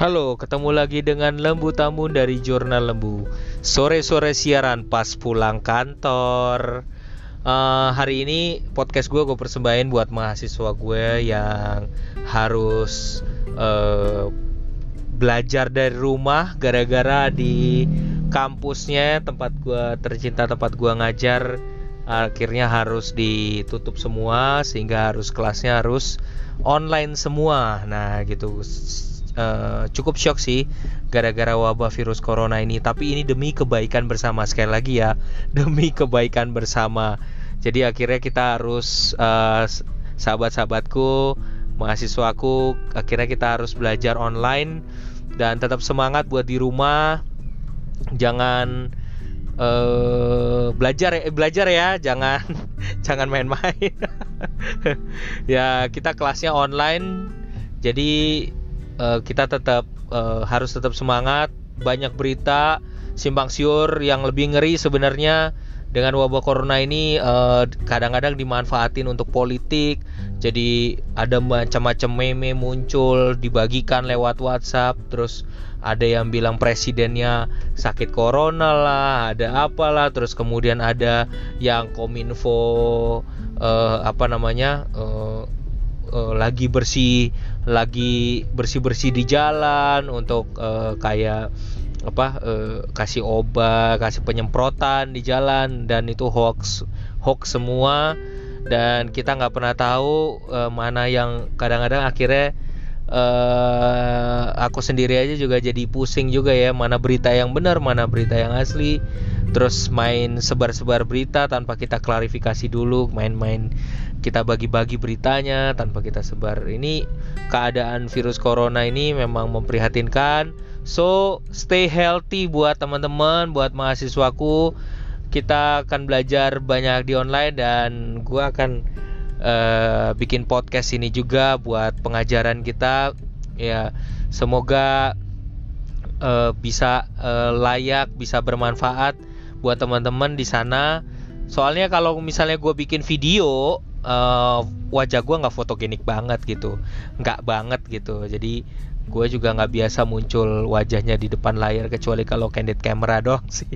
Halo, ketemu lagi dengan Lembu Tamu dari Jurnal Lembu. Sore-sore siaran pas pulang kantor. Eh, hari ini podcast gue gue persembahin buat mahasiswa gue yang harus eh, belajar dari rumah gara-gara di kampusnya tempat gue tercinta tempat gue ngajar akhirnya harus ditutup semua sehingga harus kelasnya harus online semua. Nah, gitu uh, cukup shock sih gara-gara wabah virus corona ini. Tapi ini demi kebaikan bersama. Sekali lagi ya demi kebaikan bersama. Jadi akhirnya kita harus uh, sahabat-sahabatku mahasiswaku akhirnya kita harus belajar online dan tetap semangat buat di rumah. Jangan uh, belajar ya belajar ya. Jangan jangan main-main. Ya kita kelasnya online. Jadi uh, kita tetap uh, harus tetap semangat. Banyak berita simpang siur yang lebih ngeri sebenarnya dengan wabah corona ini eh, kadang-kadang dimanfaatin untuk politik. Jadi ada macam-macam meme muncul dibagikan lewat WhatsApp. Terus ada yang bilang presidennya sakit corona lah ada apalah. Terus kemudian ada yang kominfo uh, apa namanya uh, uh, lagi bersih lagi bersih bersih di jalan untuk uh, kayak apa uh, kasih obat kasih penyemprotan di jalan dan itu hoax hoax semua. Dan kita nggak pernah tahu uh, mana yang kadang-kadang akhirnya uh, aku sendiri aja juga jadi pusing juga ya mana berita yang benar mana berita yang asli terus main sebar-sebar berita tanpa kita klarifikasi dulu main-main kita bagi-bagi beritanya tanpa kita sebar. Ini keadaan virus corona ini memang memprihatinkan. So, stay healthy buat teman-teman, buat mahasiswaku. Kita akan belajar banyak di online dan gua akan uh, bikin podcast ini juga buat pengajaran kita. Ya, semoga uh, bisa uh, layak, bisa bermanfaat buat teman-teman di sana. Soalnya kalau misalnya gue bikin video, uh, wajah gue nggak fotogenik banget gitu. Nggak banget gitu. Jadi gue juga nggak biasa muncul wajahnya di depan layar kecuali kalau candid camera doang sih.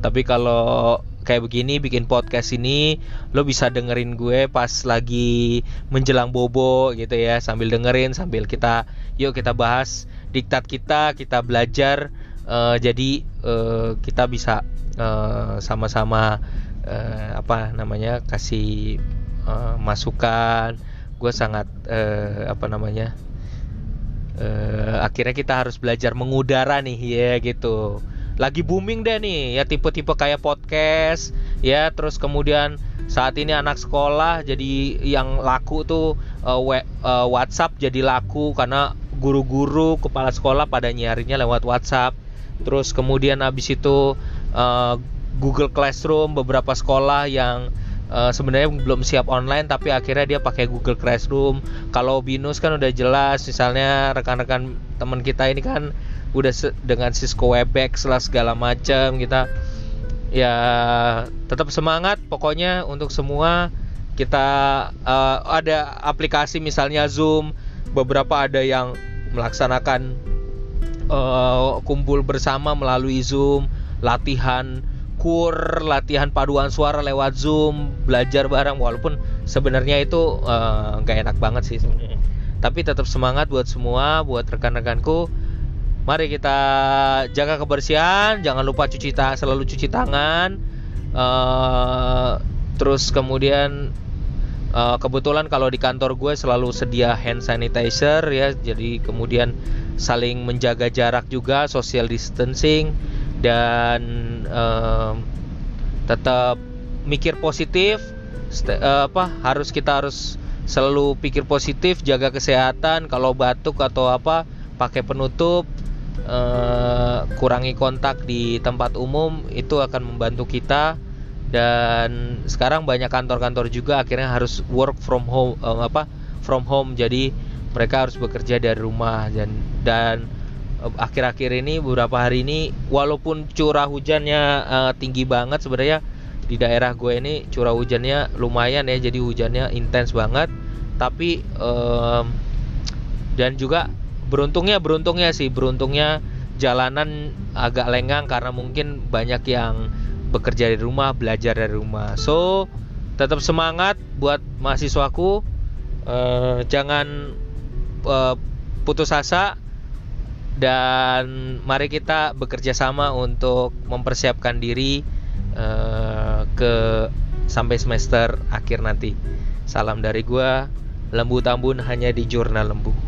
Tapi kalau kayak begini bikin podcast ini lo bisa dengerin gue pas lagi menjelang bobo gitu ya. Sambil dengerin sambil kita yuk kita bahas diktat kita kita belajar. Uh, jadi uh, kita bisa sama-sama uh, apa namanya kasih uh, masukan. Gue sangat uh, apa namanya uh, akhirnya kita harus belajar mengudara nih ya gitu. Lagi booming deh nih ya tipe-tipe kayak podcast ya terus kemudian saat ini anak sekolah jadi yang laku tuh uh, we, uh, WhatsApp jadi laku karena guru-guru kepala sekolah pada nyarinya lewat WhatsApp terus kemudian habis itu uh, Google Classroom beberapa sekolah yang uh, sebenarnya belum siap online tapi akhirnya dia pakai Google Classroom. Kalau Binus kan udah jelas misalnya rekan-rekan teman kita ini kan udah dengan Cisco Webex lah segala macam kita ya tetap semangat pokoknya untuk semua kita uh, ada aplikasi misalnya Zoom beberapa ada yang melaksanakan uh, kumpul bersama melalui Zoom latihan kur latihan paduan suara lewat zoom belajar bareng. Walaupun sebenarnya itu eh, nggak uh, enak banget sih. Sebenarnya tapi tetap semangat buat semua buat rekan-rekanku. Mari kita jaga kebersihan jangan lupa cuci tangan selalu cuci tangan. Uh, terus kemudian uh, kebetulan kalau di kantor gue selalu sedia hand sanitizer ya. Jadi kemudian saling menjaga jarak juga social distancing dan um, tetap mikir positif. Uh, apa harus kita harus selalu pikir positif jaga kesehatan. Kalau batuk atau apa pakai penutup uh, kurangi kontak di tempat umum itu akan membantu kita. Dan sekarang banyak kantor-kantor juga akhirnya harus work from home uh, apa from home. Jadi mereka harus bekerja dari rumah dan dan Eh, akhir-akhir ini beberapa hari ini walaupun curah hujannya uh, tinggi banget sebenarnya di daerah gue ini curah hujannya lumayan ya jadi hujannya intens banget. Tapi um, dan juga beruntungnya beruntungnya sih beruntungnya jalanan agak lenggang karena mungkin banyak yang bekerja di rumah belajar dari rumah. So tetap semangat buat mahasiswaku. Uh, jangan uh, putus asa dan mari kita bekerja sama untuk mempersiapkan diri uh, ke sampai semester akhir nanti. Salam dari gua, Lembu Tambun hanya di Jurnal Lembu.